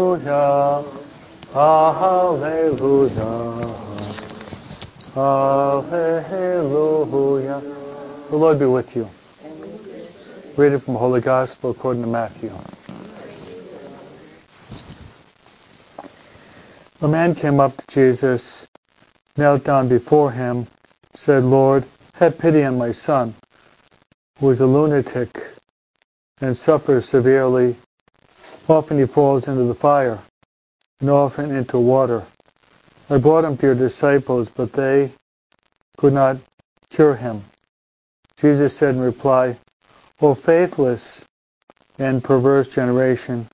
The Lord be with you. Read it from the Holy Gospel according to Matthew. A man came up to Jesus, knelt down before him, said, Lord, have pity on my son, who is a lunatic and suffers severely. Often he falls into the fire and often into water. I brought him to your disciples, but they could not cure him. Jesus said in reply, O faithless and perverse generation,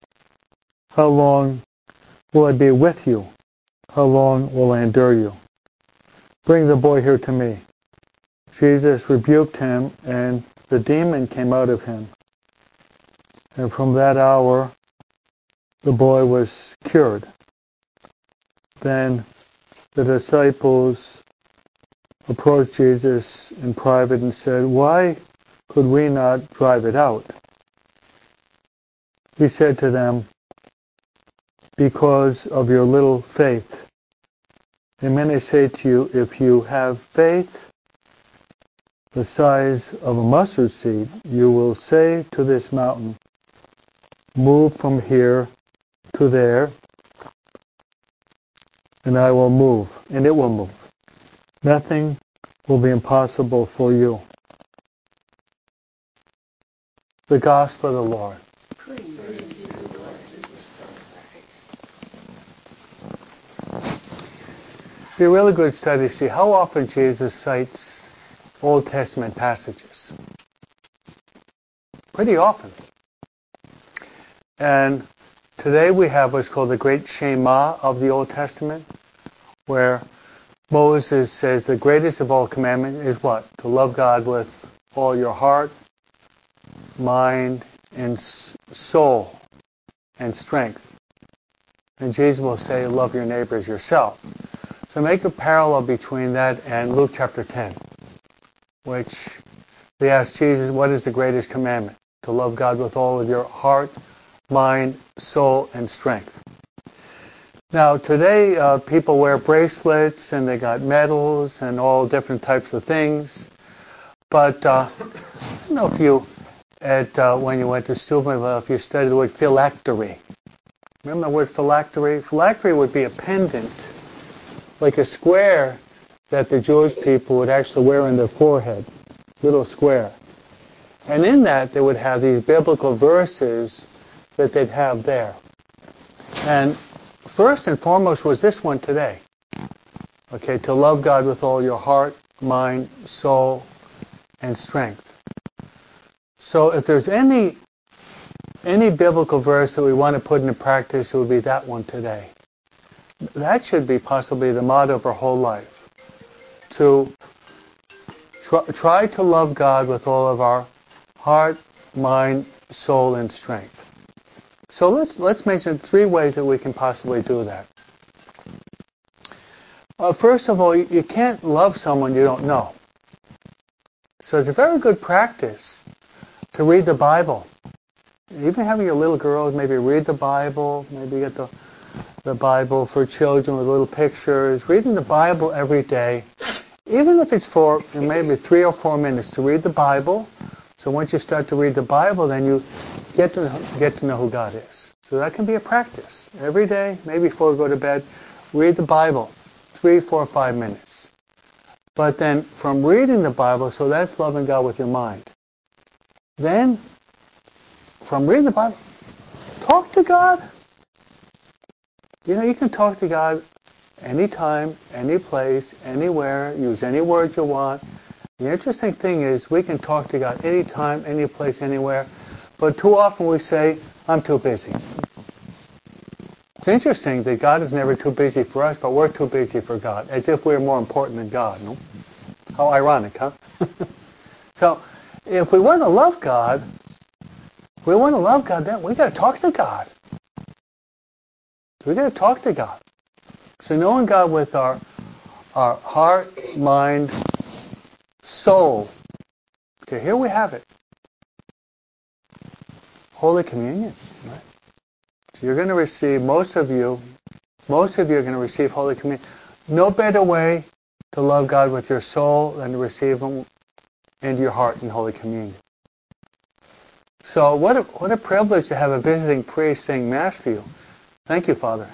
how long will I be with you? How long will I endure you? Bring the boy here to me. Jesus rebuked him, and the demon came out of him. And from that hour, the boy was cured. Then the disciples approached Jesus in private and said, Why could we not drive it out? He said to them, Because of your little faith. Amen. I say to you, if you have faith the size of a mustard seed, you will say to this mountain, move from here to there, and I will move, and it will move. Nothing will be impossible for you. The Gospel of the Lord. be a really good study to see how often Jesus cites Old Testament passages. Pretty often. And today we have what's called the Great Shema of the Old Testament, where Moses says the greatest of all commandments is what? To love God with all your heart, mind, and soul, and strength. And Jesus will say, love your neighbors yourself. So make a parallel between that and Luke chapter 10, which they ask Jesus, what is the greatest commandment? To love God with all of your heart, mind, soul, and strength. Now today, uh, people wear bracelets and they got medals and all different types of things. But uh, I don't know if you, at uh, when you went to school, if you studied the word phylactery. Remember the word phylactery? Phylactery would be a pendant like a square that the Jewish people would actually wear on their forehead, little square. And in that they would have these biblical verses that they'd have there. And first and foremost was this one today. Okay, to love God with all your heart, mind, soul, and strength. So if there's any any biblical verse that we want to put into practice, it would be that one today. That should be possibly the motto of our whole life. To try, try to love God with all of our heart, mind, soul, and strength. So let's let's mention three ways that we can possibly do that. Uh, first of all, you, you can't love someone you don't know. So it's a very good practice to read the Bible. Even having your little girls maybe read the Bible, maybe get the the Bible for children with little pictures, reading the Bible every day, even if it's for maybe three or four minutes to read the Bible. So once you start to read the Bible, then you get to get to know who God is. So that can be a practice every day, maybe before we go to bed. Read the Bible, three, four, five minutes. But then from reading the Bible, so that's loving God with your mind. Then from reading the Bible, talk to God. You know, you can talk to God anytime, any place, anywhere, use any words you want. The interesting thing is we can talk to God anytime, any place, anywhere, but too often we say, I'm too busy. It's interesting that God is never too busy for us, but we're too busy for God, as if we're more important than God. No? How ironic, huh? so, if we want to love God, we want to love God, then we got to talk to God. We got to talk to God. So knowing God with our our heart, mind, soul. Okay, here we have it. Holy Communion. Right? So you're going to receive, most of you, most of you are going to receive Holy Communion. No better way to love God with your soul than to receive Him into your heart in Holy Communion. So what a, what a privilege to have a visiting priest saying Mass for you. Thank you, Father.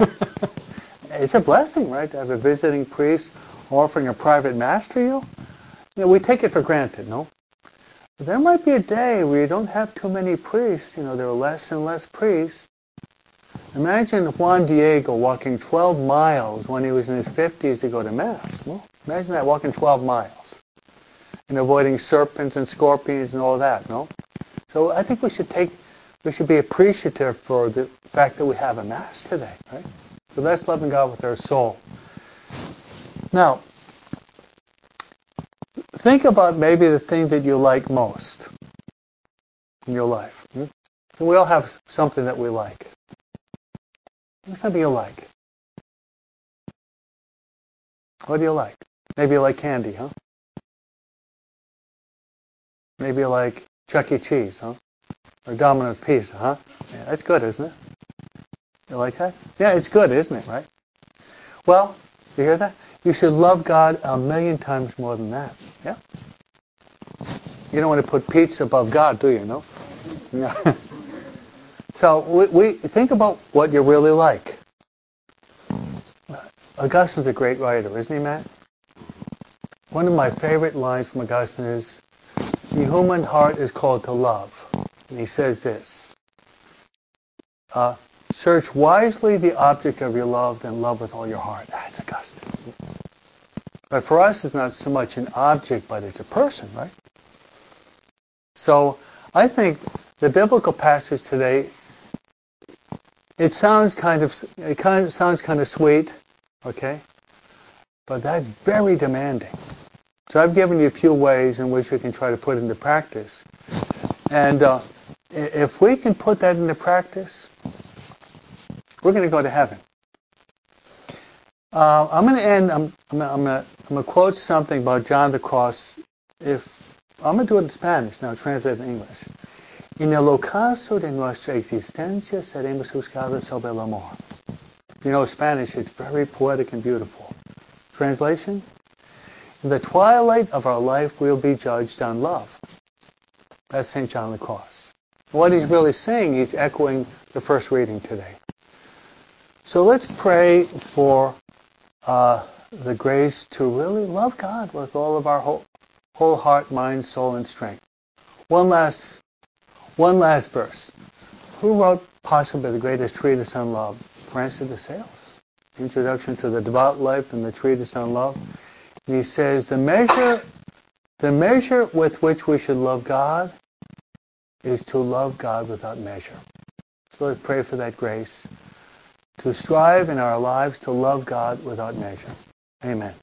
it's a blessing, right, to have a visiting priest offering a private Mass for you. You know, we take it for granted, no? There might be a day where you don't have too many priests. You know, there are less and less priests. Imagine Juan Diego walking 12 miles when he was in his 50s to go to Mass. Well, imagine that, walking 12 miles. And avoiding serpents and scorpions and all that, no? So I think we should take, we should be appreciative for the fact that we have a Mass today, right? So that's loving God with our soul. Now, think about maybe the thing that you like most in your life. Hmm? We all have something that we like. What's something you like? What do you like? Maybe you like candy, huh? Maybe you like Chuck E. Cheese, huh? Or Domino's Pizza, huh? Yeah, that's good, isn't it? You like that? Yeah, it's good, isn't it, right? Well, you hear that? You should love God a million times more than that. Yeah? You don't want to put pizza above God, do you? No? Yeah. so we, we think about what you're really like. Augustine's a great writer, isn't he, Matt? One of my favorite lines from Augustine is, the human heart is called to love. And he says this, uh, search wisely the object of your love, and love with all your heart. But for us, it's not so much an object, but it's a person, right? So I think the biblical passage today, it sounds kind of, it kind of sounds kind of sweet, okay? But that's very demanding. So I've given you a few ways in which we can try to put into practice. And uh, if we can put that into practice, we're going to go to heaven. Uh, I'm going to end. I'm, I'm, I'm going to quote something about John the Cross. If I'm going to do it in Spanish now, translate in English. En el ocaso de nuestra existencia seremos juzgados sobre el amor. You know Spanish, it's very poetic and beautiful. Translation? In the twilight of our life, we'll be judged on love. That's St. John the Cross. What he's really saying, he's echoing the first reading today. So let's pray for uh, the grace to really love God with all of our whole, whole heart, mind, soul, and strength. One last, one last verse. Who wrote possibly the greatest treatise on love? Francis de Sales. Introduction to the Devout Life and the Treatise on Love. And he says the measure, the measure with which we should love God is to love God without measure. So let's pray for that grace to strive in our lives to love God without measure. Amen.